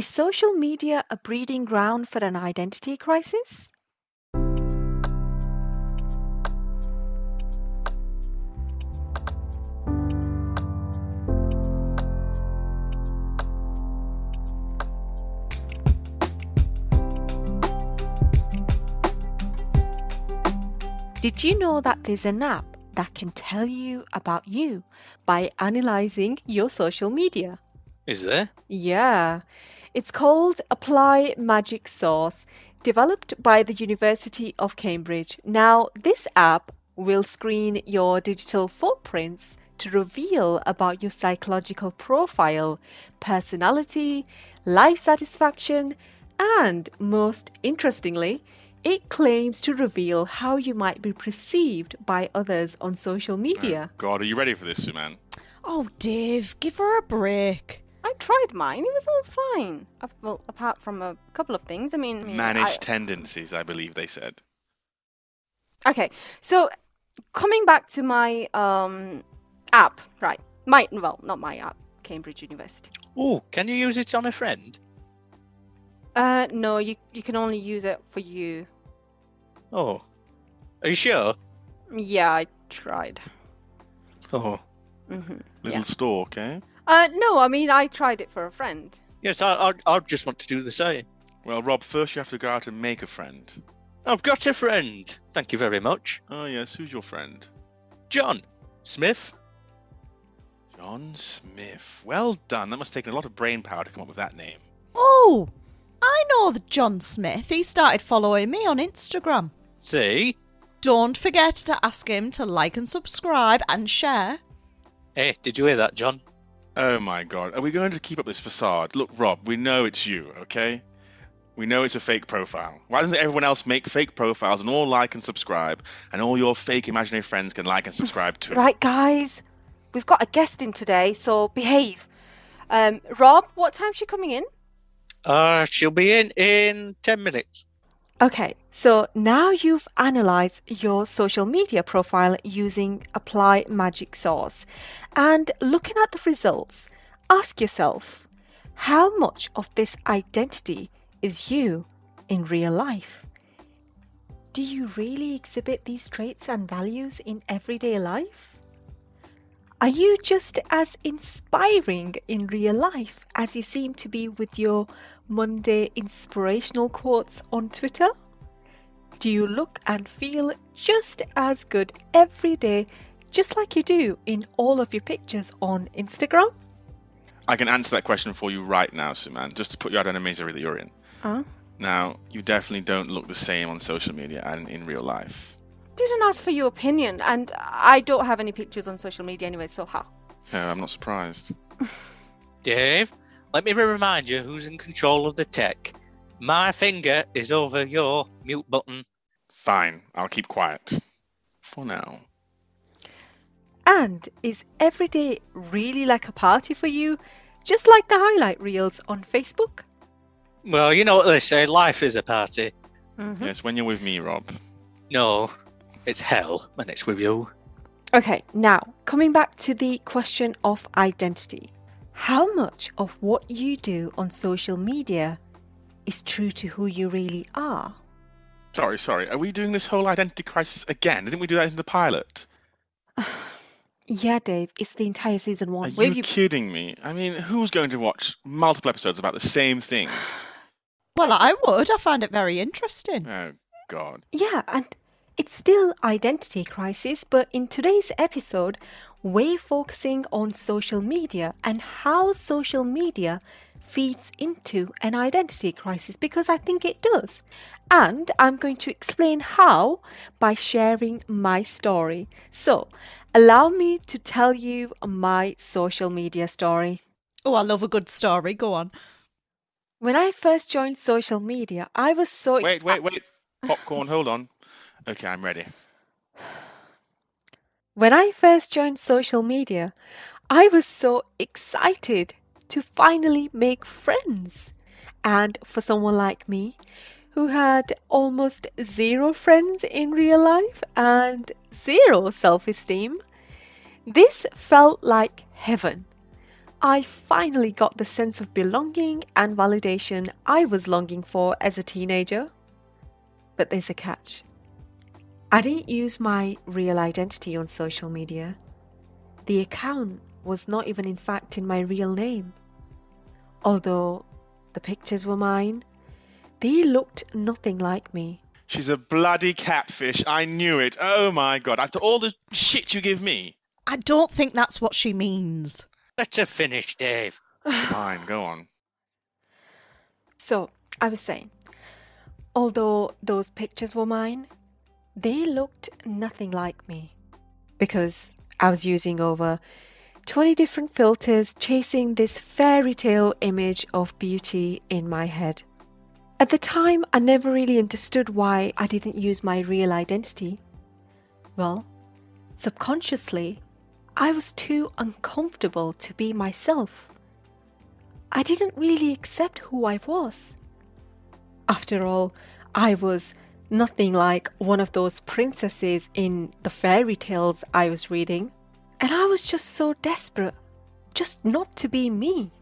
Is social media a breeding ground for an identity crisis? Did you know that there's an app that can tell you about you by analyzing your social media? Is there? Yeah. It's called Apply Magic Sauce, developed by the University of Cambridge. Now, this app will screen your digital footprints to reveal about your psychological profile, personality, life satisfaction, and most interestingly, it claims to reveal how you might be perceived by others on social media. Oh, God, are you ready for this, Suman? Oh, Dave, give her a break. I tried mine. It was all fine. Well, apart from a couple of things. I mean, Managed I- tendencies, I believe they said. Okay, so coming back to my um app, right? My well, not my app, Cambridge University. Oh, can you use it on a friend? Uh, no, you you can only use it for you. Oh, are you sure? Yeah, I tried. Oh, mm-hmm. Little Yeah. stalk, eh? Uh, no, I mean I tried it for a friend. yes. I, I, I just want to do the same. Well, Rob, first you have to go out and make a friend. I've got a friend. Thank you very much, Oh, yes, who's your friend? John Smith. John Smith. Well done. That must have taken a lot of brain power to come up with that name. Oh, I know the John Smith. He started following me on Instagram. See, Don't forget to ask him to like and subscribe and share. hey, did you hear that, John? Oh my god. Are we going to keep up this facade? Look, Rob, we know it's you, okay? We know it's a fake profile. Why doesn't everyone else make fake profiles and all like and subscribe? And all your fake imaginary friends can like and subscribe too. Right, guys, we've got a guest in today, so behave. Um, Rob, what time's she coming in? Uh, she'll be in in ten minutes. Okay, so now you've analyzed your social media profile using Apply Magic Sauce and looking at the results, ask yourself how much of this identity is you in real life? Do you really exhibit these traits and values in everyday life? Are you just as inspiring in real life as you seem to be with your Monday inspirational quotes on Twitter? Do you look and feel just as good every day, just like you do in all of your pictures on Instagram? I can answer that question for you right now, Suman, just to put you out of the misery that you're in. Huh? Now, you definitely don't look the same on social media and in real life. Didn't ask for your opinion, and I don't have any pictures on social media anyway, so how? No, I'm not surprised. Dave, let me remind you who's in control of the tech. My finger is over your mute button. Fine, I'll keep quiet. For now. And is every day really like a party for you, just like the highlight reels on Facebook? Well, you know what they say, life is a party. Mm-hmm. Yes, when you're with me, Rob. No, it's hell and it's with you. Okay, now coming back to the question of identity. How much of what you do on social media is true to who you really are? Sorry, sorry. Are we doing this whole identity crisis again? Didn't we do that in the pilot? Yeah, Dave, it's the entire season one. Are Where you you- kidding me? I mean, who's going to watch multiple episodes about the same thing? Well, I would. I find it very interesting. Oh, God. Yeah, and it's still identity crisis, but in today's episode, we're focusing on social media and how social media feeds into an identity crisis because I think it does. And I'm going to explain how by sharing my story. So, allow me to tell you my social media story. Oh, I love a good story. Go on. When I first joined social media, I was so Wait, wait, wait. Popcorn, hold on. Okay, I'm ready. When I first joined social media, I was so excited to finally make friends. And for someone like me, who had almost zero friends in real life and zero self esteem, this felt like heaven. I finally got the sense of belonging and validation I was longing for as a teenager. But there's a catch. I didn't use my real identity on social media. The account was not even, in fact, in my real name. Although the pictures were mine, they looked nothing like me. She's a bloody catfish. I knew it. Oh my god. After all the shit you give me. I don't think that's what she means. Let her finish, Dave. Fine, go on. So, I was saying, although those pictures were mine, they looked nothing like me. Because I was using over 20 different filters chasing this fairy tale image of beauty in my head. At the time, I never really understood why I didn't use my real identity. Well, subconsciously, I was too uncomfortable to be myself. I didn't really accept who I was. After all, I was nothing like one of those princesses in the fairy tales I was reading. And I was just so desperate, just not to be me.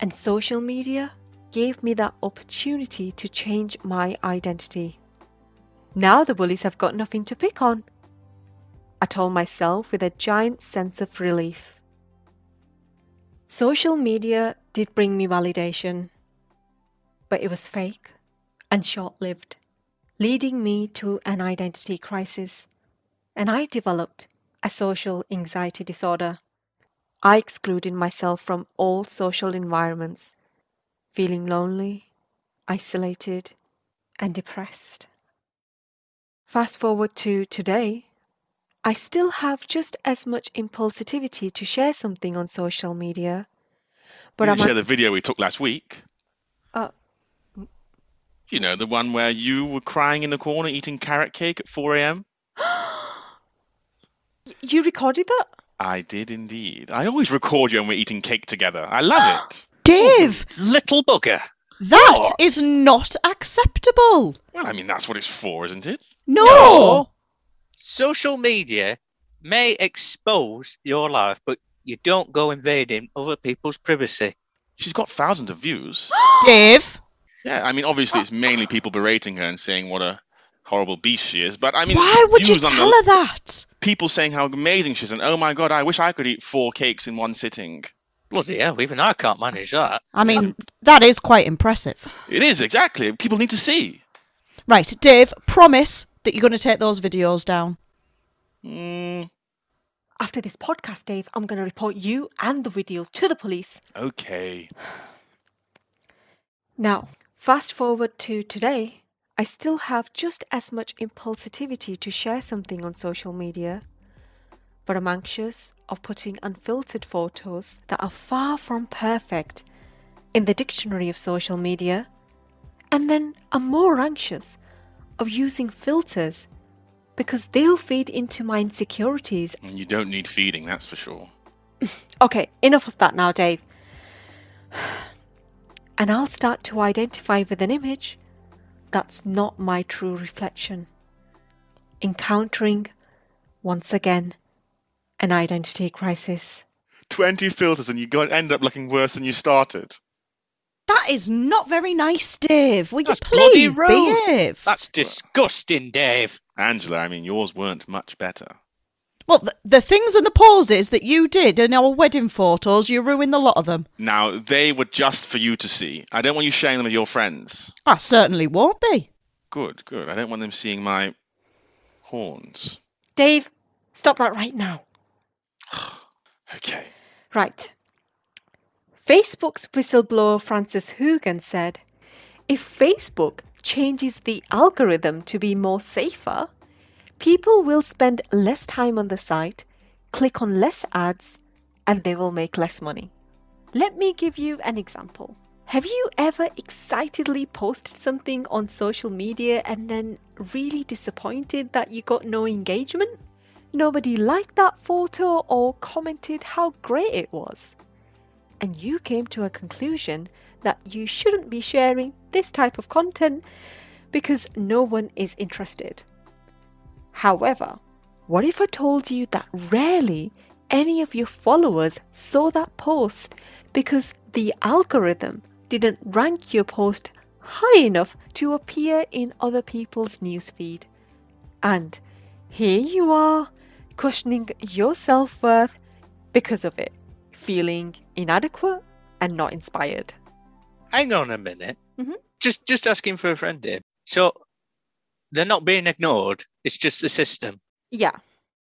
And social media gave me that opportunity to change my identity. Now the bullies have got nothing to pick on. I told myself with a giant sense of relief. Social media did bring me validation, but it was fake and short lived, leading me to an identity crisis. And I developed a social anxiety disorder. I excluded myself from all social environments feeling lonely, isolated, and depressed. Fast forward to today, I still have just as much impulsivity to share something on social media. But I'm share the video we took last week. Uh, You know, the one where you were crying in the corner eating carrot cake at 4 a.m.? you recorded that? I did indeed. I always record you when we're eating cake together. I love it. Dave, oh, Little bugger. that What? is not acceptable. Well, I mean, that's what it's for, isn't it? No. No. Social media may expose your life, but you don't go invading other people's privacy. She's got thousands of views. Dave, Yeah, I mean, obviously, it's mainly people berating her and saying what a horrible beast she is. But I mean, why would you views on tell the- her that? people saying how amazing she is and oh my god, I wish I could eat four cakes in one sitting. Bloody hell, even I can't manage that. I mean, that is quite impressive. It is exactly. People need to see. Right, Dave, promise that you're going to take those videos down. Mm, After this podcast, Dave, I'm going to report you and the videos to the police. okay. Now, fast forward to today, I still have just as much impulsivity to share something on social media, but I'm anxious of putting unfiltered photos that are far from perfect in the dictionary of social media, and then I'm more anxious of using filters because they'll feed into my insecurities. And you don't need feeding, that's for sure. Okay, enough of that now, Dave. And I'll start to identify with an image that's not my true reflection. Encountering, once again, an identity crisis. 20 filters and you go end up looking worse than you started. That is not very nice, Dave. Will That's you please rude. behave? That's disgusting, Dave. Angela, I mean, yours weren't much better. Well, the, the things and the poses that you did in our wedding photos, you ruined a lot of them. Now, they were just for you to see. I don't want you sharing them with your friends. I certainly won't be. Good, good. I don't want them seeing my horns. Dave, stop that right now. Okay. Right. Facebook's whistleblower Frances Haugen said if Facebook changes the algorithm to be more safer, people will spend less time on the site, click on less ads, and they will make less money. Let me give you an example. Have you ever excitedly posted something on social media and then really disappointed that you got no engagement? Nobody liked that photo or commented how great it was. And you came to a conclusion that you shouldn't be sharing this type of content because no one is interested. However, what if I told you that rarely any of your followers saw that post because the algorithm didn't rank your post high enough to appear in other people's newsfeed. And here you are, questioning your self worth because of it, feeling inadequate and not inspired. Hang on a minute. Mhm. Just just asking for a friend here. So they're not being ignored. It's just the system. Yeah.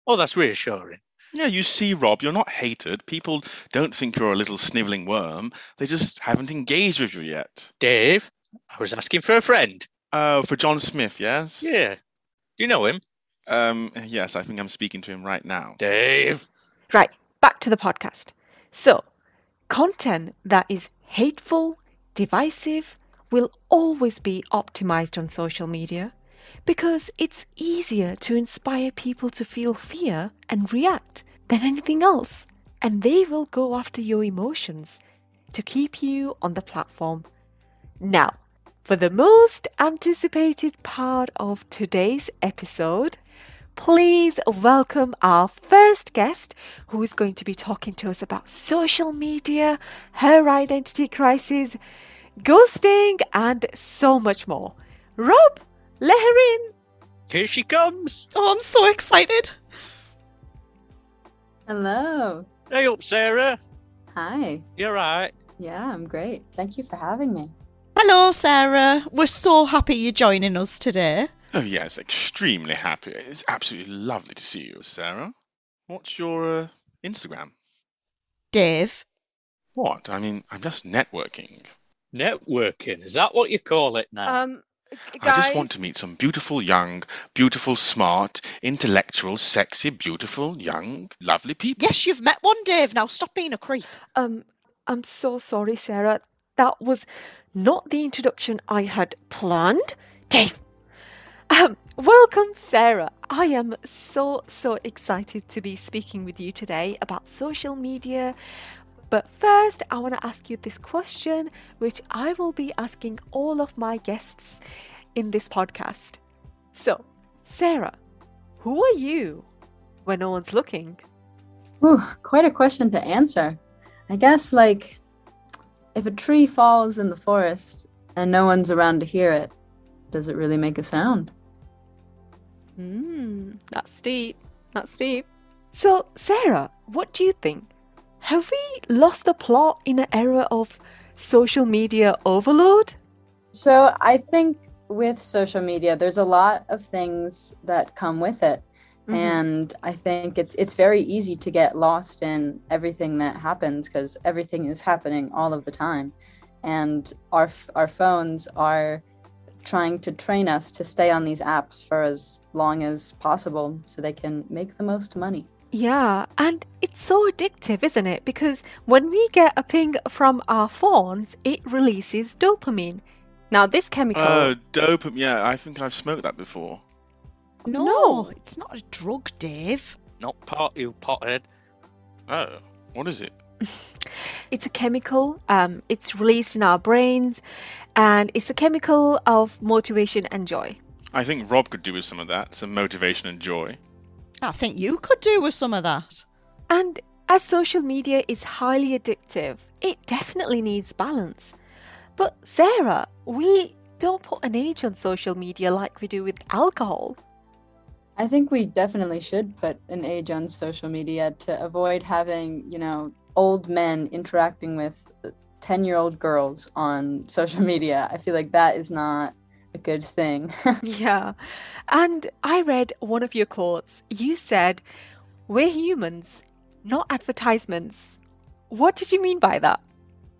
Oh, that's reassuring. Yeah, you see, Rob, you're not hated. People don't think you're a little snivelling worm. They just haven't engaged with you yet. Dave, I was asking for a friend. Uh, for John Smith, yes? Yeah. Do you know him? Um, yes, I think I'm speaking to him right now. Dave. Right, back to the podcast. So, content that is hateful, divisive, will always be optimized on social media because it's easier to inspire people to feel fear and react than anything else. And they will go after your emotions to keep you on the platform. Now, for the most anticipated part of today's episode, please welcome our first guest who is going to be talking to us about social media, her identity crisis, ghosting, and so much more. Rob, let her in. Here she comes. Oh, I'm so excited. Hello. Hey up, Sarah. Hi. You're right. Yeah, I'm great. Thank you for having me. Hello, Sarah. We're so happy you're joining us today. Oh, yes, extremely happy. It's absolutely lovely to see you, Sarah. What's your uh, Instagram? Dave. What? I mean, I'm just networking. Networking. Is that what you call it now? Um, g- I just want to meet some beautiful, young, beautiful, smart, intellectual, sexy, beautiful, young, lovely people. Yes, you've met one, Dave. Now stop being a creep. Um, I'm so sorry, Sarah. That was not the introduction I had planned. Dave. Um, welcome, Sarah. I am so, so excited to be speaking with you today about social media. But first, I want to ask you this question, which I will be asking all of my guests in this podcast. So, Sarah, who are you when no one's looking? Whew, quite a question to answer. I guess, like, if a tree falls in the forest and no one's around to hear it, does it really make a sound? Hmm, that's deep. That's deep. So, Sarah, what do you think? Have we lost the plot in an era of social media overload? So, I think with social media, there's a lot of things that come with it. Mhm. and i think it's it's very easy to get lost in everything that happens because everything is happening all of the time and our our phones are trying to train us to stay on these apps for as long as possible so they can make the most money Yeah, and it's so addictive, isn't it? Because when we get a ping from our phones, it releases dopamine. Now, this chemical. Oh, dopamine. Yeah, I think I've smoked that before. No, No. it's not a drug, Dave. Not pot, you pothead. Oh, what is it? It's a chemical. Um, it's released in our brains, and it's a chemical of motivation and joy. I think Rob could do with some of that, some motivation and joy. I think you could do with some of that. And as social media is highly addictive, it definitely needs balance. But Sarah, we don't put an age on social media like we do with alcohol. i think we definitely should put an age on social media to avoid having you know old men interacting with 10 year old girls on social media i feel like that is not a good thing Yeah. And I read one of your quotes. You said, We're humans, not advertisements. What did you mean by that?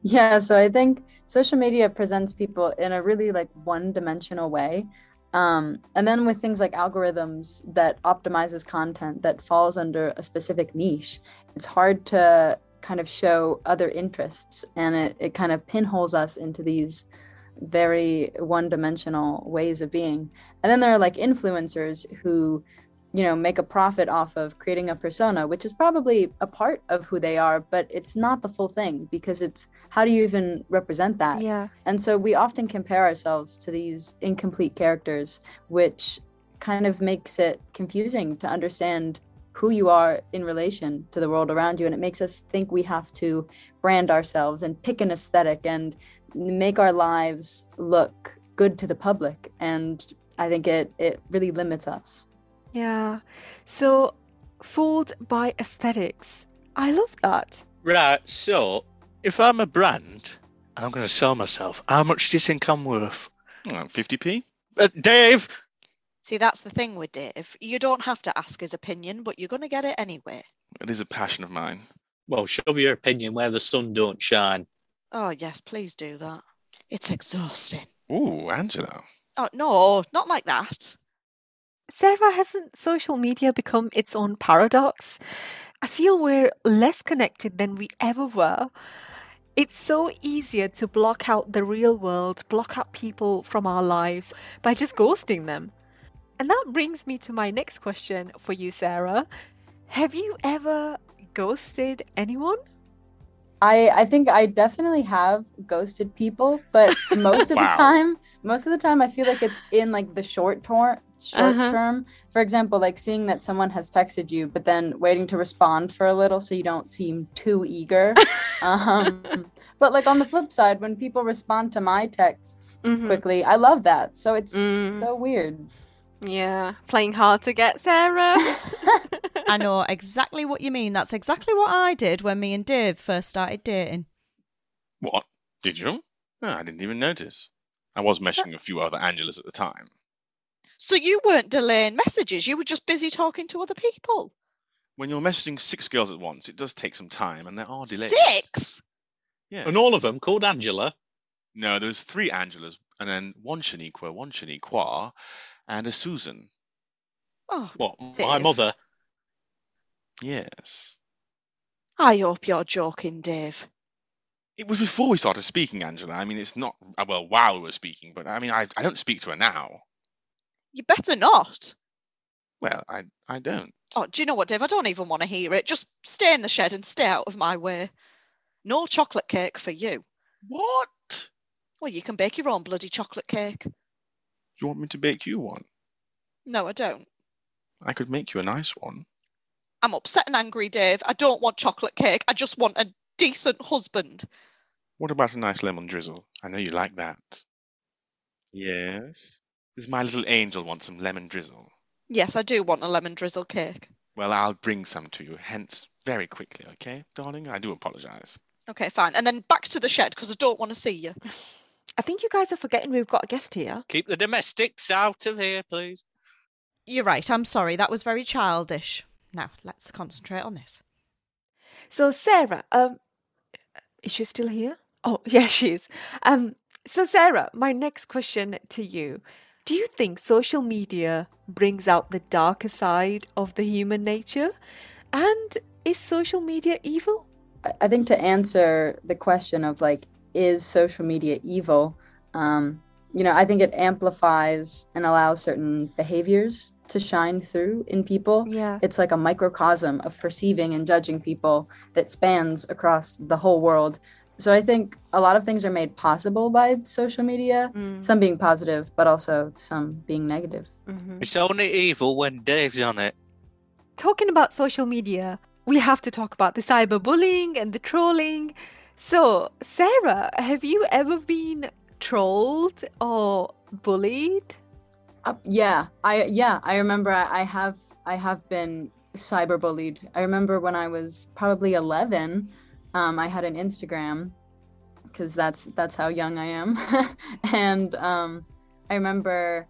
Yeah, so I think social media presents people in a really like one-dimensional way. Um, and then with things like algorithms that optimizes content that falls under a specific niche, it's hard to kind of show other interests and it, it kind of pinholes us into these very one-dimensional ways of being. And then there are like influencers who you know make a profit off of creating a persona which is probably a part of who they are but it's not the full thing because it's how do you even represent that Yeah. and so we often compare ourselves to these incomplete characters which kind of makes it confusing to understand who you are in relation to the world around you. And it makes us think we have to brand ourselves and pick an aesthetic and make our lives look good to the public. And I think it, it really limits us. Yeah. So, fooled by aesthetics. I love that. Right, so if I'm a brand and I'm going to sell myself, how much do you think I'm worth? Oh, 50p? Uh, Dave! See, that's the thing with Dave. You don't have to ask his opinion, but you're going to get it anyway. It is a passion of mine. Well, shove your opinion where the sun don't shine. Oh, yes, please do that. It's exhausting. Ooh, Angela. Oh, no, not like that. Sarah, hasn't social media become its own paradox? I feel we're less connected than we ever were. It's so easier to block out the real world, block out people from our lives by just ghosting them. And that brings me to my next question for you, Sarah. Have you ever ghosted anyone? I I think I definitely have ghosted people, but most of Wow. the time, most of the time I feel like it's in like the short term short Uh-huh. term. For example, like seeing that someone has texted you but then waiting to respond for a little so you don't seem too eager. um but like on the flip side, when people respond to my texts Mhm. quickly, I love that. So it's Mm. so weird. Yeah, playing hard to get, Sarah. I know exactly what you mean. That's exactly what I did when me and Dave first started dating. What? Did you? No, I didn't even notice. I was messaging a few other Angelas at the time. So you weren't delaying messages, you were just busy talking to other people. When you're messaging six girls at once, it does take some time, and there are delays. Six? Yeah. And all of them called Angela. No, there was three Angelas, and then one Shaniqua, one Shaniqua, and a Susan. Oh, What? My mother. Yes. I hope you're joking, Dave. It was before we started speaking, Angela. I mean, it's not well while we were speaking, but I mean, I, I don't speak to her now. You better not. Well, I I don't. Oh, do you know what, Dave? I don't even want to hear it. Just stay in the shed and stay out of my way. No chocolate cake for you. What? Well, you can bake your own bloody chocolate cake. You want me to bake you one? No, I don't. I could make you a nice one. I'm upset and angry, Dave. I don't want chocolate cake. I just want a decent husband. What about a nice lemon drizzle? I know you like that. Yes. Does my little angel want some lemon drizzle? Yes, I do want a lemon drizzle cake. Well, I'll bring some to you, hence very quickly, okay, darling? I do apologize. Okay, fine. And then back to the shed because I don't want to see you. I think you guys are forgetting we've got a guest here. Keep the domestics out of here, please. You're right. I'm sorry. That was very childish. Now, let's concentrate on this. So, Sarah, um, is she still here? Oh, yes, she is. Um, so, Sarah, my next question to you: Do you think social media brings out the darker side of the human nature? And is social media evil? I- I think to answer the question of like, is social media evil? Um, you know, I think it amplifies and allows certain behaviors to shine through in people. Yeah. It's like a microcosm of perceiving and judging people that spans across the whole world. So I think a lot of things are made possible by social media, Mm, some being positive, but also some being negative. mhm. It's only evil when Dave's on it. Talking about social media, we have to talk about the cyberbullying and the trolling. So, Sarah, have you ever been trolled or bullied? Uh, yeah, I yeah, I remember I, I have I have been cyberbullied. I remember when I was probably 11, um, I had an Instagram because that's that's how young I am, and um, I remember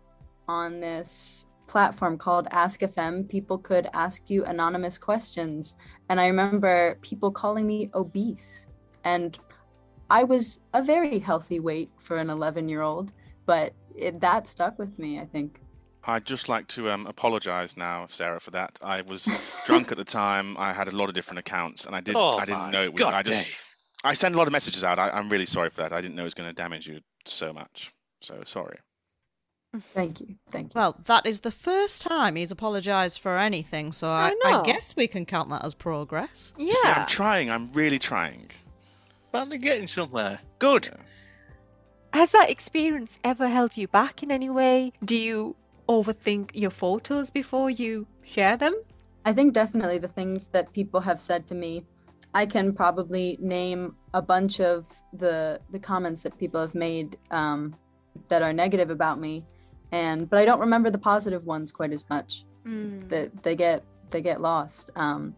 on this platform called Ask FM, people could ask you anonymous questions, and I remember people calling me obese, and I was a very healthy weight for an 11 year old, but it, that stuck with me. I think. I'd just like to um, apologize now, Sarah, for that. I was drunk at the time. I had a lot of different accounts, and I did. oh I didn't know it was. God, I just. Dave. I send a lot of messages out. I, I'm really sorry for that. I didn't know it was going to damage you so much. So sorry. Thank you. Thank you. Well, that is the first time he's apologised for anything, so I, I I, guess we can count that as progress. Yeah. See, I'm trying. I'm really trying. Finally getting somewhere. Good. Yes. Has that experience ever held you back in any way? Do you overthink your photos before you share them? I think definitely the things that people have said to me, I can probably name a bunch of the the comments that people have made um, that are negative about me, and but I don't remember the positive ones quite as much. Mm. That they get they get lost. Um,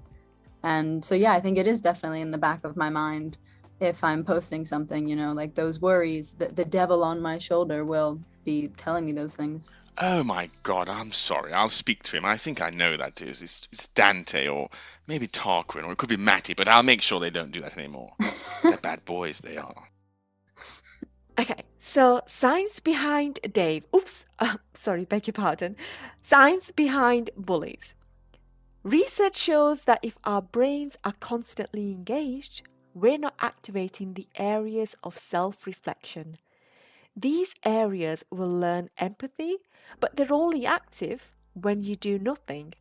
and so yeah, I think it is definitely in the back of my mind if I'm posting something, you know, like those worries, the, the devil on my shoulder will be telling me those things. Oh my god, I'm sorry. I'll speak to him. I think I know that is. It's, it's Dante or maybe Tarquin or it could be Matty, but I'll make sure they don't do that anymore. They're bad boys, they are. Okay, so signs behind Dave. Oops, uh, sorry, beg your pardon. Signs behind bullies. Research shows that if our brains are constantly engaged, we're not activating the areas of self reflection. These areas will learn empathy, but they're only active when you do nothing.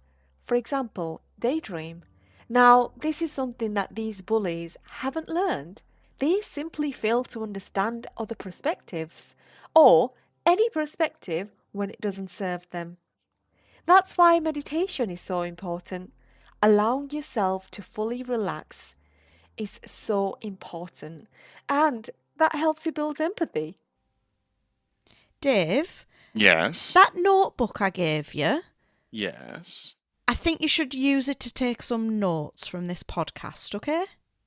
For example, daydream. Now, this is something that these bullies haven't learned. They simply fail to understand other perspectives, or any perspective when it doesn't serve them. That's why meditation is so important. Allowing yourself to fully relax is so important, and that helps you build empathy. Dave, Yes. that notebook I gave you, Yes. I think you should use it to take some notes from this podcast, okay?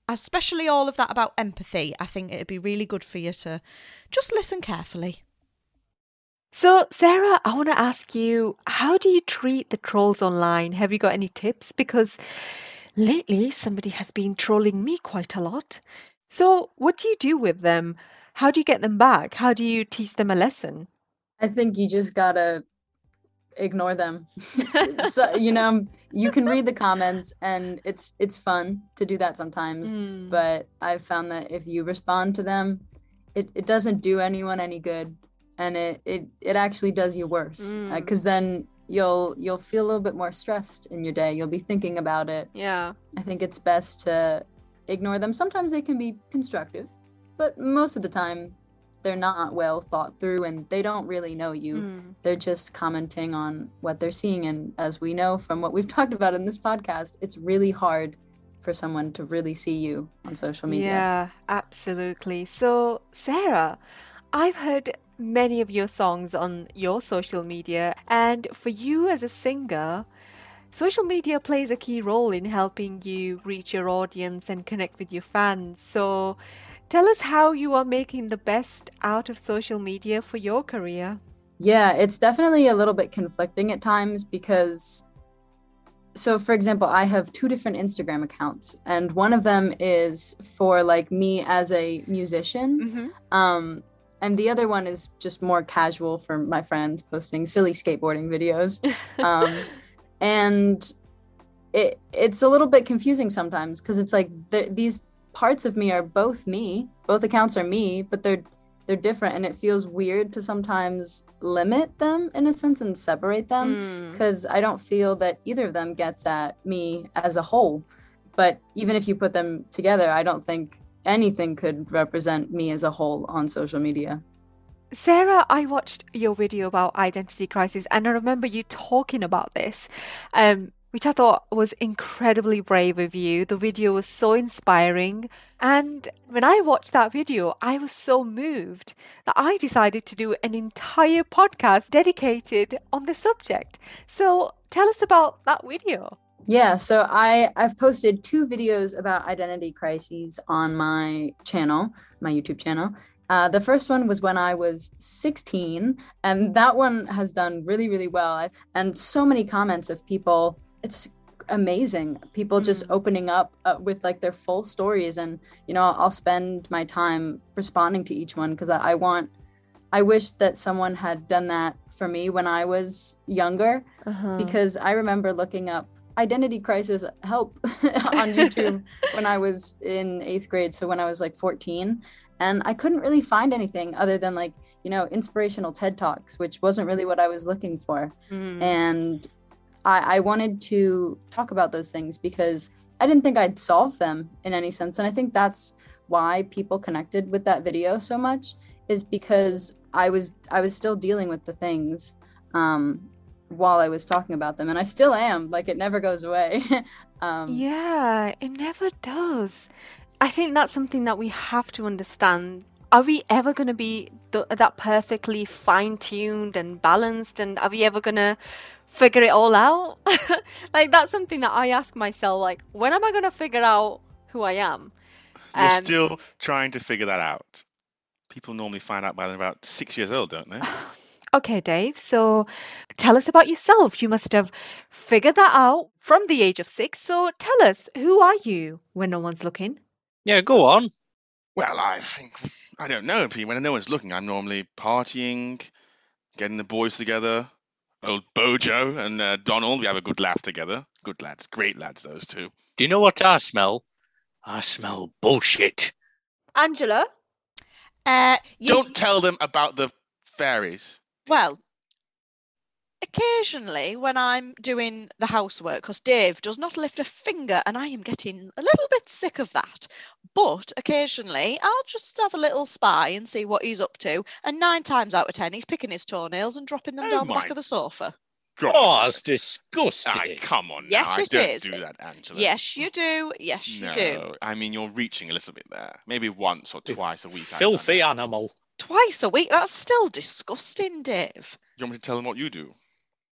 Especially all of that about empathy. I think it'd be really good for you to just listen carefully. So, Sarah, I want to ask you how do you treat the trolls online? Have you got any tips? Because lately somebody has been trolling me quite a lot. So, what do you do with them? How do you get them back? How do you teach them a lesson? I think you just gotta ignore them. so you know, you can read the comments, and it's it's fun to do that sometimes. Mm. But I've found that if you respond to them, it, it doesn't do anyone any good, and it it, it actually does you worse. Mm. Because then you'll you'll feel a little bit more stressed in your day. You'll be thinking about it. Yeah. I think it's best to ignore them. Sometimes they can be constructive, but most of the time they're not well thought through and they don't really know you. Mm. They're just commenting on what they're seeing. And as we know from what we've talked about in this podcast, it's really hard for someone to really see you on social media. Yeah, absolutely. So, Sarah, I've heard many of your songs on your social media, and for you as a singer, social media plays a key role in helping you reach your audience and connect with your fans. So, tell us how you are making the best out of social media for your career. Yeah, it's definitely a little bit conflicting at times because so for example, I have two different Instagram accounts and one of them is for like me as a musician Mm-hmm. um and the other one is just more casual for my friends posting silly skateboarding videos. Um and it it's a little bit confusing sometimes because it's like the, these parts of me are both me both accounts are me but they're they're different and it feels weird to sometimes limit them in a sense and separate them Mm. because i don't feel that either of them gets at me as a whole but even if you put them together i don't think anything could represent me as a whole on social media Sarah, I watched your video about identity crisis and I remember you talking about this, um, which I thought was incredibly brave of you. The video was so inspiring. And when I watched that video, I was so moved that I decided to do an entire podcast dedicated on the subject. So tell us about that video. Yeah, so I I've posted two videos about identity crises on my channel, my YouTube channel. Uh, the first one was when I was 16, and that one has done really, really well. I, and so many comments of people. It's amazing. People just opening up uh, with like their full stories, and you know, I'll spend my time responding to each one because I, I want. I wish that someone had done that for me when I was younger Uh-huh. because I remember looking up identity crisis help on YouTube when I was in eighth grade. So when I was like 14, and I couldn't really find anything other than like, you know, inspirational TED Talks, which wasn't really what I was looking for. Mm. And I, I wanted to talk about those things because I didn't think I'd solve them in any sense. And I think that's why people connected with that video so much is because I was I was still dealing with the things um, while I was talking about them, and I still am. Like it never goes away. um, Yeah, it never does. I think that's something that we have to understand. Are we ever going to be th- that perfectly fine tuned and balanced? And are we ever going to figure it all out? like, that's something that I ask myself, like, when am I going to figure out who I am? You're Um, still trying to figure that out. People normally find out by about six years old, don't they? Okay, Dave, so tell us about yourself. You must have figured that out from the age of six. So tell us, who are you when no one's looking? Yeah, go on. Well, I think I don't know. Pete. When no one's looking, I'm normally partying, getting the boys together. Old Bojo and uh, Donald, we have a good laugh together. Good lads, great lads, those two. Do you know what I smell? I smell bullshit. Angela? Uh, you, Don't tell them about the fairies. Well, occasionally when I'm doing the housework, because Dave does not lift a finger, and I am getting a little bit sick of that. But occasionally I'll just have a little spy and see what he's up to. And nine times out of ten, he's picking his toenails and dropping them Oh down the back of the sofa. God. Oh, that's disgusting. Ah, come on Yes, now. I it don't is. do that, Angela. Yes, you do. Yes, you no, do. I mean you're reaching a little bit there. Maybe once or twice a week. Filthy animal. Twice a week. That's still disgusting, Dave. Do you want me to tell them what you do?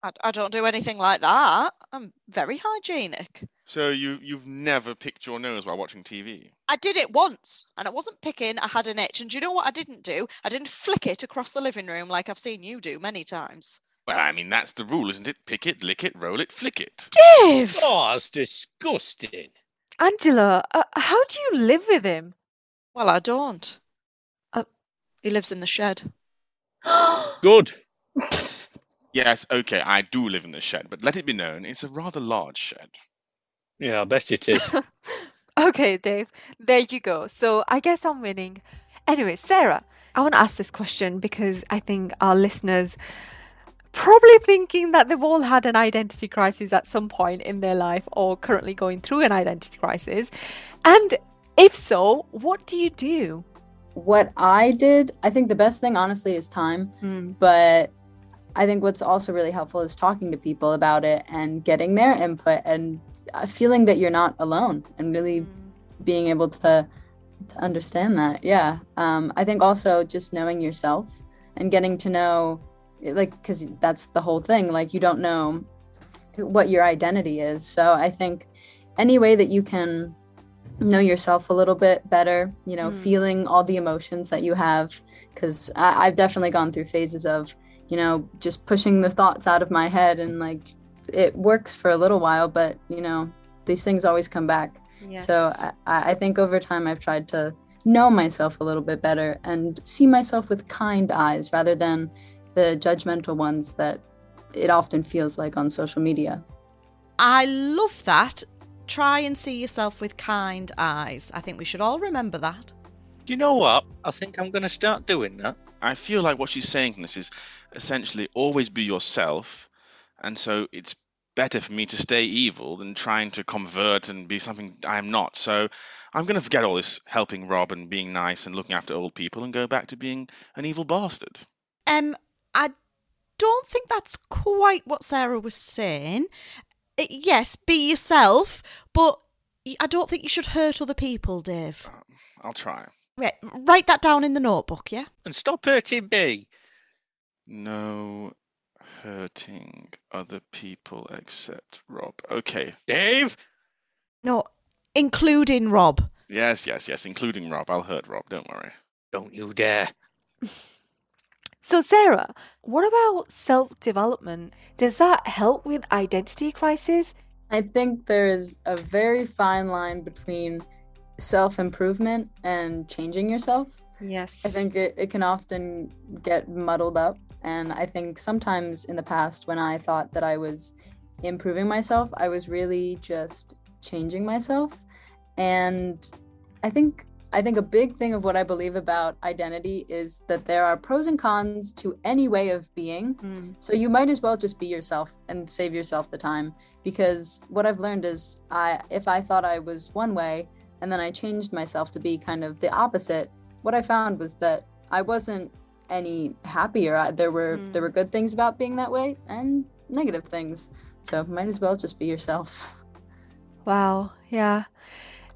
I, I don't do anything like that. I'm very hygienic. So you you've never picked your nose while watching TV? I did it once and I wasn't picking, I had an itch. And do you know what I didn't do? I didn't flick it across the living room like I've seen you do many times. Well, I mean that's the rule, isn't it? Pick it, lick it, roll it, flick it. Dave! Oh, that's disgusting. Angela, uh, how do you live with him? Well, I don't. He lives in the shed. Good. Yes, okay, I do live in the shed, but let it be known it's a rather large shed. Yeah, I bet it is. okay, Dave, there you go. So I guess I'm winning. Anyway, Sarah, I want to ask this question because I think our listeners probably thinking that they've all had an identity crisis at some point in their life or currently going through an identity crisis. And if so, what do you do? What I did, I think the best thing, honestly, is time. But I think what's also really helpful is talking to people about it and getting their input and uh, feeling that you're not alone and really being able to to understand that. Yeah. Um, I think also just knowing yourself and getting to know, like, because that's the whole thing. Like, you don't know what your identity is. So I think any way that you can know yourself a little bit better, you know, Mm. feeling all the emotions that you have, because I've definitely gone through phases of, you know, just pushing the thoughts out of my head and like it works for a little while, but, you know, these things always come back. So I, I think over time I've tried to know myself a little bit better and see myself with kind eyes rather than the judgmental ones that it often feels like on social media. I love that. Try and see yourself with kind eyes. I think we should all remember that. Do you know what? I think I'm going to start doing that. I feel like what she's saying this is essentially always be yourself, and so it's better for me to stay evil than trying to convert and be something I am not. So I'm going to forget all this helping Rob and being nice and looking after old people and go back to being an evil bastard. Um, I don't think that's quite what Sarah was saying. Uh, yes, be yourself, but I don't think you should hurt other people, Dave. Um, I'll try. Right, write that down in the notebook, yeah? And stop hurting me. No hurting other people except Rob. Okay. Dave? No, including Rob. Yes, yes, yes, including Rob. I'll hurt Rob, don't worry. Don't you dare. So, Sarah, what about self development? Does that help with identity crisis? I think there is a very fine line between self improvement and changing yourself. Yes. I think it, it can often get muddled up. And I think sometimes in the past, when I thought that I was improving myself, I was really just changing myself. And I think I think a big thing of what I believe about identity is that there are pros and cons to any way of being. Mm. So you might as well just be yourself and save yourself the time because what I've learned is I if I thought I was one way and then I changed myself to be kind of the opposite, what I found was that I wasn't any happier. I, there were Mm. there were good things about being that way and negative things. So might as well just be yourself. Wow, yeah.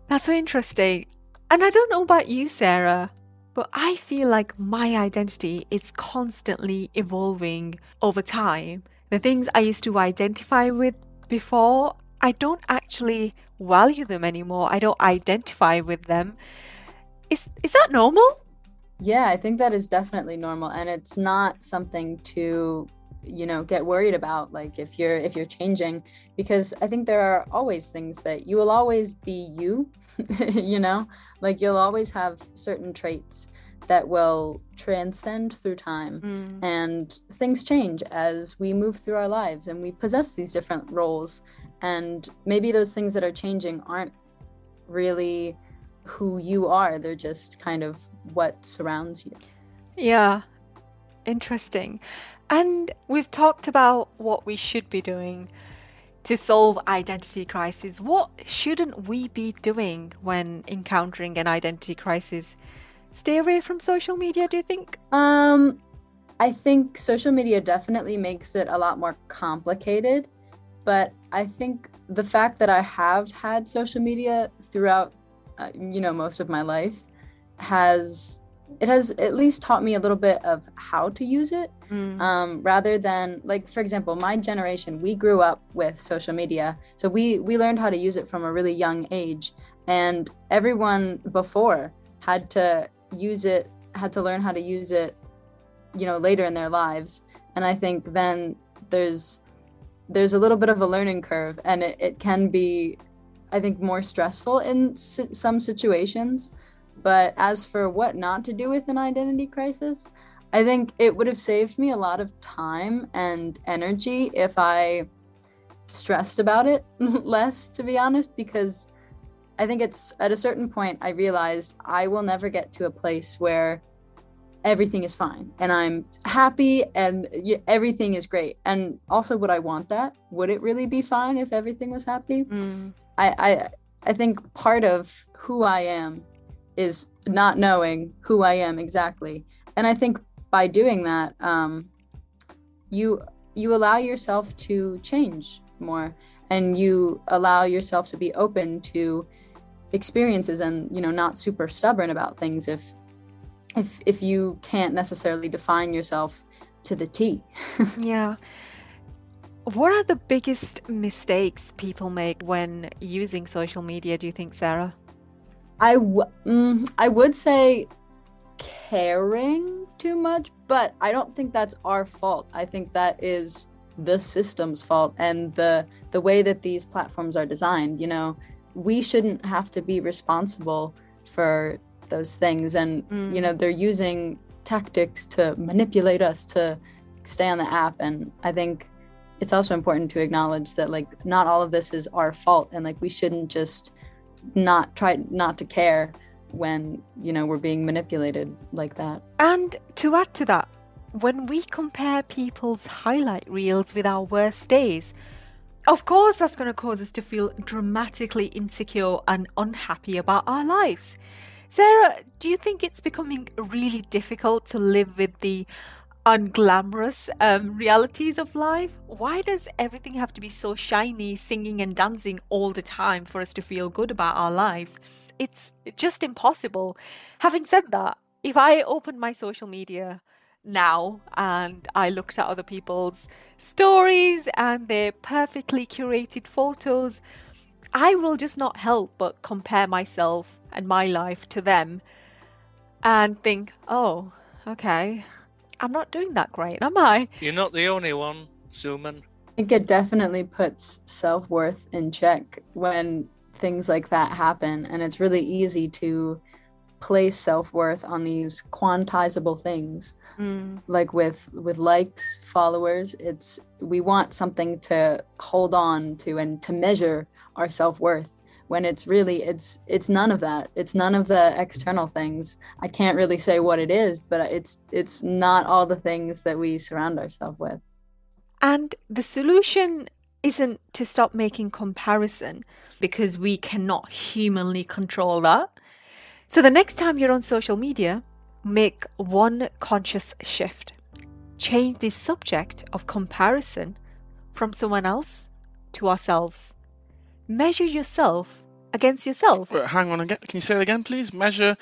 That's so interesting. And I don't know about you, Sarah, but I feel like my identity is constantly evolving over time. The things I used to identify with before, I don't actually value them anymore. I don't identify with them. Is is that normal? Yeah, I think that is definitely normal and it's not something to you know get worried about like if you're if you're changing because i think there are always things that you will always be you you know like you'll always have certain traits that will transcend through time Mm. and things change as we move through our lives and we possess these different roles and maybe those things that are changing aren't really who you are they're just kind of what surrounds you Yeah, interesting. And we've talked about what we should be doing to solve identity crises. What shouldn't we be doing when encountering an identity crisis? Stay away from social media, do you think? Um, I think social media definitely makes it a lot more complicated, but I think the fact that I have had social media throughout, uh, you know, most of my life has it has at least taught me a little bit of how to use it um, rather than like for example my generation we grew up with social media. So we we learned how to use it from a really young age. And everyone before had to use it had to learn how to use it you know later in their lives. And i think then there's there's a little bit of a learning curve and it, it can be i think more stressful in some situations. But as for what not to do with an identity crisis I think it would have saved me a lot of time and energy if I stressed about it less, to be honest, because I think it's at a certain point I realized I will never get to a place where everything is fine and I'm happy and everything is great. And also, would I want that? Would it really be fine if everything was happy? Mm. I, I I think part of who I am is not knowing who I am exactly, and I think by doing that, um, you you allow yourself to change more, and you allow yourself to be open to experiences, and you know not super stubborn about things if if if you can't necessarily define yourself to the T. Yeah. What are the biggest mistakes people make when using social media, do you think, Sarah? I w- mm, I would say caring too much, but I don't think that's our fault. I think that is the system's fault and the the way that these platforms are designed. You know, we shouldn't have to be responsible for those things, and mm. you know they're using tactics to manipulate us to stay on the app. And I think it's also important to acknowledge that like not all of this is our fault, and like we shouldn't just not try not to care when you know we're being manipulated like that And to add to that, when we compare people's highlight reels with our worst days, of course that's going to cause us to feel dramatically insecure and unhappy about our lives. Sarah, do you think it's becoming really difficult to live with the unglamorous um, realities of life? Why does everything have to be so shiny, singing and dancing all the time for us to feel good about our lives? It's just impossible. Having said that, if I opened my social media now and I looked at other people's stories and their perfectly curated photos, I will just not help but compare myself and my life to them and think, oh, okay, I'm not doing that great, am I? You're not the only one, Suman. i think it definitely puts self-worth in check when things like that happen. And it's really easy to place self-worth on these quantizable things. Mm, like with with likes followers it's we want something to hold on to and to measure our self-worth when it's really it's it's none of that. It's none of the external things. I can't really say what it is but it's it's not all the things that we surround ourselves with. And the solution isn't to stop making comparison because we cannot humanly control that. So the next time you're on social media, make one conscious shift. Change the subject of comparison from someone else to ourselves. Measure yourself against yourself. Wait, hang on again. Can you say it again, please? Measure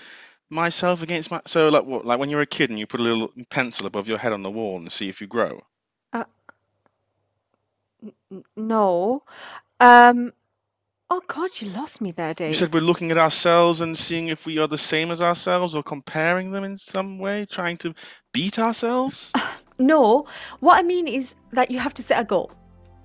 myself against my. So, like what? Like when you're a kid and you put a little pencil above your head on the wall and see if you grow. N- No. Um. Oh God, you lost me there, Dave. You said we're looking at ourselves and seeing if we are the same as ourselves or comparing them in some way, trying to beat ourselves. No, what I mean is that you have to set a goal.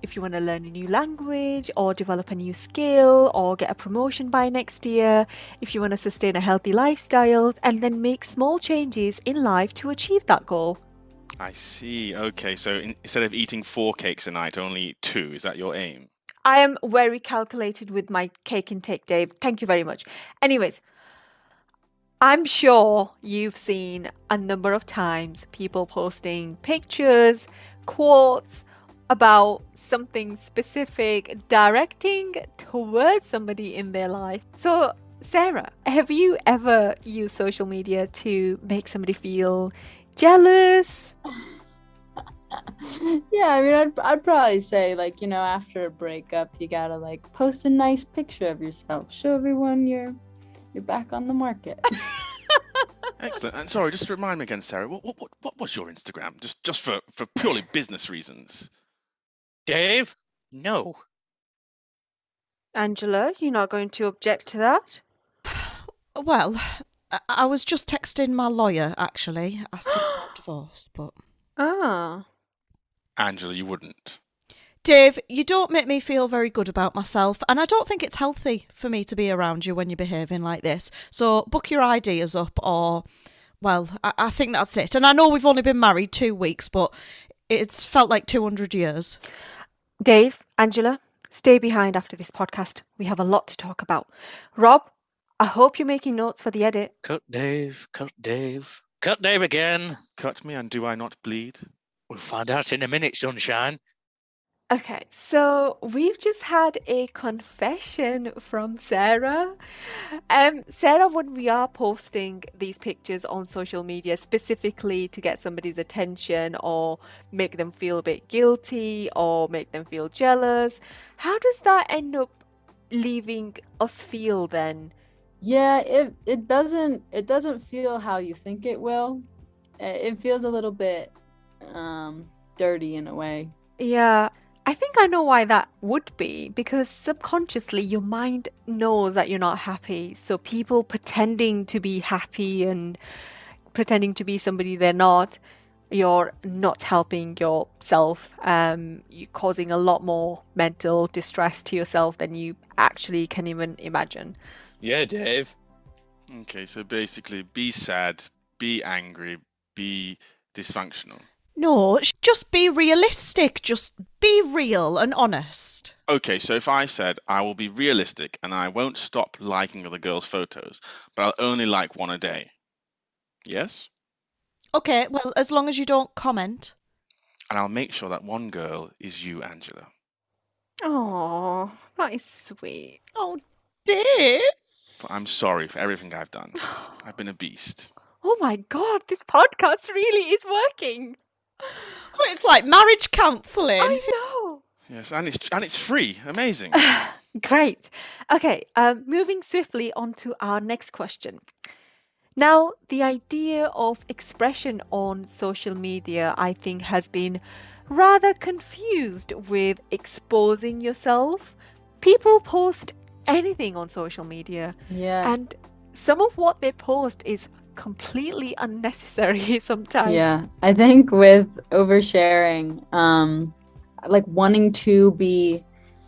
If you want to learn a new language or develop a new skill or get a promotion by next year, if you want to sustain a healthy lifestyle, and then make small changes in life to achieve that goal. I see. Okay, so in, instead of eating four cakes a night, only two. Is that your aim? I am very calculated with my cake intake, Dave. Thank you very much. Anyways, I'm sure you've seen a number of times people posting pictures, quotes about something specific, directing towards somebody in their life. So, Sarah, have you ever used social media to make somebody feel jealous? yeah, I mean, I'd, I'd probably say, like, you know, after a breakup, you gotta, like, post a nice picture of yourself. Show everyone you're, you're back on the market. Excellent. And sorry, just to remind me again, Sarah, what what what, what was your Instagram? Just just for for purely business reasons. Dave? No. Angela, you're not going to object to that? Well, I, I was just texting my lawyer actually, asking about divorce, but Ah. Angela, you wouldn't. Dave, you don't make me feel very good about myself, and I don't think it's healthy for me to be around you when you're behaving like this. So book your ideas up, or, well, I, I think that's it. And I know we've only been married two weeks, but it's felt like 200 years. Dave, Angela, stay behind after this podcast. We have a lot to talk about. Rob, I hope you're making notes for the edit. Cut Dave. Cut Dave. Cut Dave again. Cut me, and do I not bleed? We'll find out in a minute, sunshine. Okay, so we've just had a confession from Sarah. Um, Sarah, when we are posting these pictures on social media specifically to get somebody's attention or make them feel a bit guilty or make them feel jealous, how does that end up leaving us feel then? Yeah, it, it doesn't, it doesn't feel how you think it will. It feels a little bit, um, dirty in a way. Yeah, I think I know why that would be because subconsciously your mind knows that you're not happy. So people pretending to be happy and pretending to be somebody they're not, you're not helping yourself. Um, you're causing a lot more mental distress to yourself than you actually can even imagine. Yeah, Dave. Okay, so basically, be sad, be angry, be dysfunctional. No, just be realistic. Just be real and honest. Okay, so if I said I will be realistic and I won't stop liking other girls' photos, but I'll only like one a day. Yes? Okay, well, as long as you don't comment. And I'll make sure that one girl is you, Angela. Oh, that is sweet. Oh, Dave. But I'm sorry for everything I've done. I've been a beast. Oh my god, this podcast really is working. Oh, it's like marriage counselling. I know. Yes, and it's and it's free. Amazing. Great. Okay, um, moving swiftly on to our next question. Now, the idea of expression on social media, I think, has been rather confused with exposing yourself. People post anything on social media, Yeah. and some of what they post is completely unnecessary sometimes. Yeah, I think with oversharing, um, like wanting to be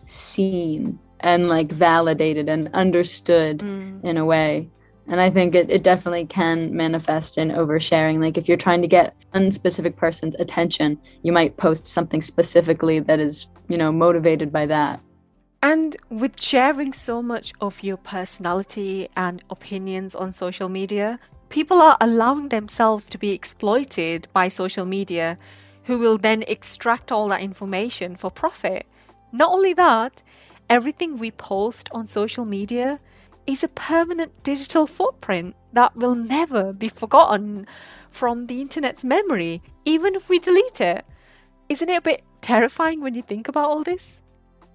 seen and like validated and understood Mm. in a way. And I think it, it definitely can manifest in oversharing. Like if you're trying to get one specific person's attention, you might post something specifically that is, you know, motivated by that. And with sharing so much of your personality and opinions on social media, people are allowing themselves to be exploited by social media, who will then extract all that information for profit. Not only that, everything we post on social media is a permanent digital footprint that will never be forgotten from the internet's memory, even if we delete it. isn't it a bit terrifying when you think about all this?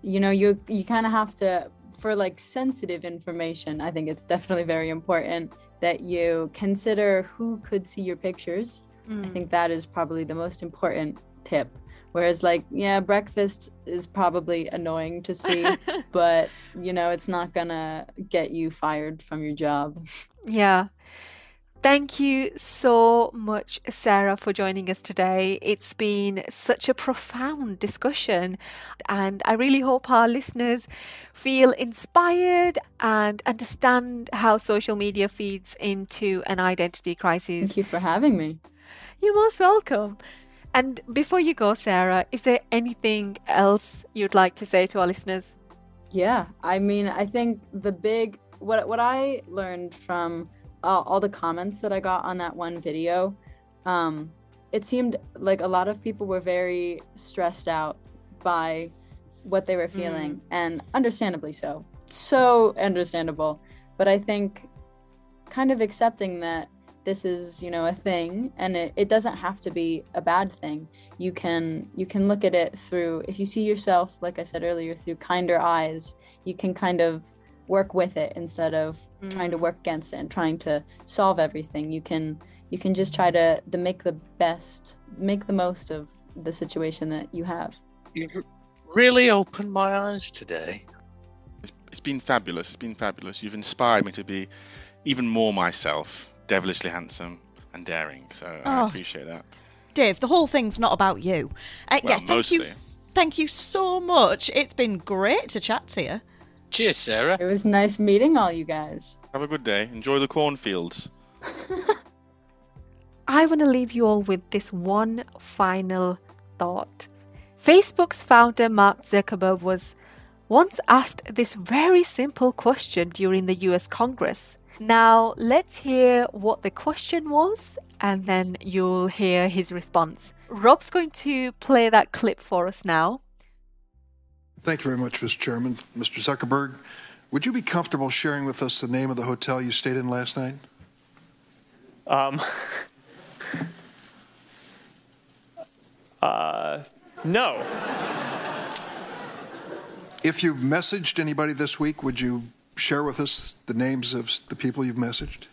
You know, you you kind of have to for like sensitive information. I think it's definitely very important that you consider who could see your pictures. I mm. think that is probably the most important tip. Whereas, like, yeah, breakfast is probably annoying to see, but you know, it's not gonna get you fired from your job. Yeah. Thank you so much, Sarah, for joining us today. It's been such a profound discussion, and I really hope our listeners feel inspired and understand how social media feeds into an identity crisis. Thank you for having me. You're most welcome. And before you go, Sarah, is there anything else you'd like to say to our listeners? Yeah, I mean, I think the big what what I learned from uh, all the comments that I got on that one video, um, it seemed like a lot of people were very stressed out by what they were feeling, and understandably so. So understandable. But I think kind of accepting that this is you know a thing and it, it doesn't have to be a bad thing you can you can look at it through if you see yourself like i said earlier through kinder eyes you can kind of work with it instead of trying to work against it and trying to solve everything you can you can just try to, to make the best make the most of the situation that you have You've really opened my eyes today. It's, it's been fabulous. It's been fabulous. You've inspired me to be even more myself, devilishly handsome and daring. So I Oh. appreciate that. Dave, the whole thing's not about you. Uh, Well, yeah, thank you. Thank you so much. It's been great to chat to you. Cheers, Sarah. it was nice meeting all you guys Have a good day. Enjoy the cornfields. I want to leave you all with this one final thought. Facebook's founder, Mark Zuckerberg, was once asked this very simple question during the US Congress. Now, let's hear what the question was, and then you'll hear his response. Rob's going to play that clip for us now. Thank you very much, Mr. Chairman. Mr. Zuckerberg, would you be comfortable sharing with us the name of the hotel you stayed in last night? Um, uh, no. If you've messaged anybody this week, would you share with us the names of the people you've messaged?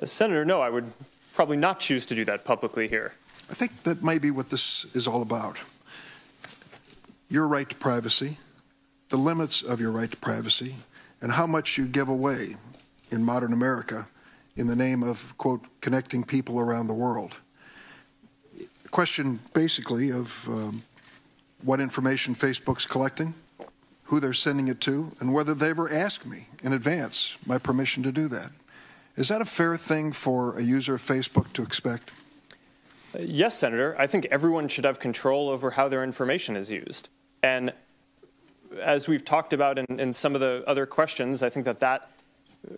Uh, Senator, no, I would probably not choose to do that publicly here. I think that may be what this is all about. Your right to privacy, the limits of your right to privacy, and how much you give away in modern America in the name of, quote, connecting people around the world. Question basically of um, what information Facebook's collecting, who they're sending it to, and whether they ever asked me in advance my permission to do that. Is that a fair thing for a user of Facebook to expect? Yes, Senator, I think everyone should have control over how their information is used. And as we've talked about in, in some of the other questions, I think that that uh,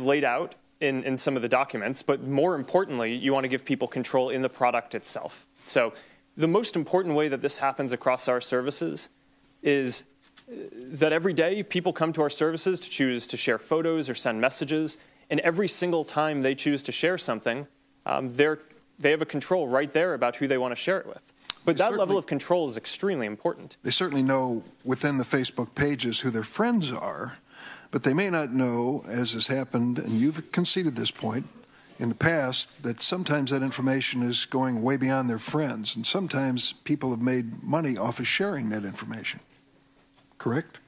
laid out in, in some of the documents. But more importantly, you want to give people control in the product itself. So the most important way that this happens across our services is uh, that every day people come to our services to choose to share photos or send messages. And every single time they choose to share something, um, they have a control right there about who they want to share it with. But that level of control is extremely important. They certainly know within the Facebook pages who their friends are, but they may not know, as has happened, and you've conceded this point in the past, that sometimes that information is going way beyond their friends, and sometimes people have made money off of sharing that information. Correct?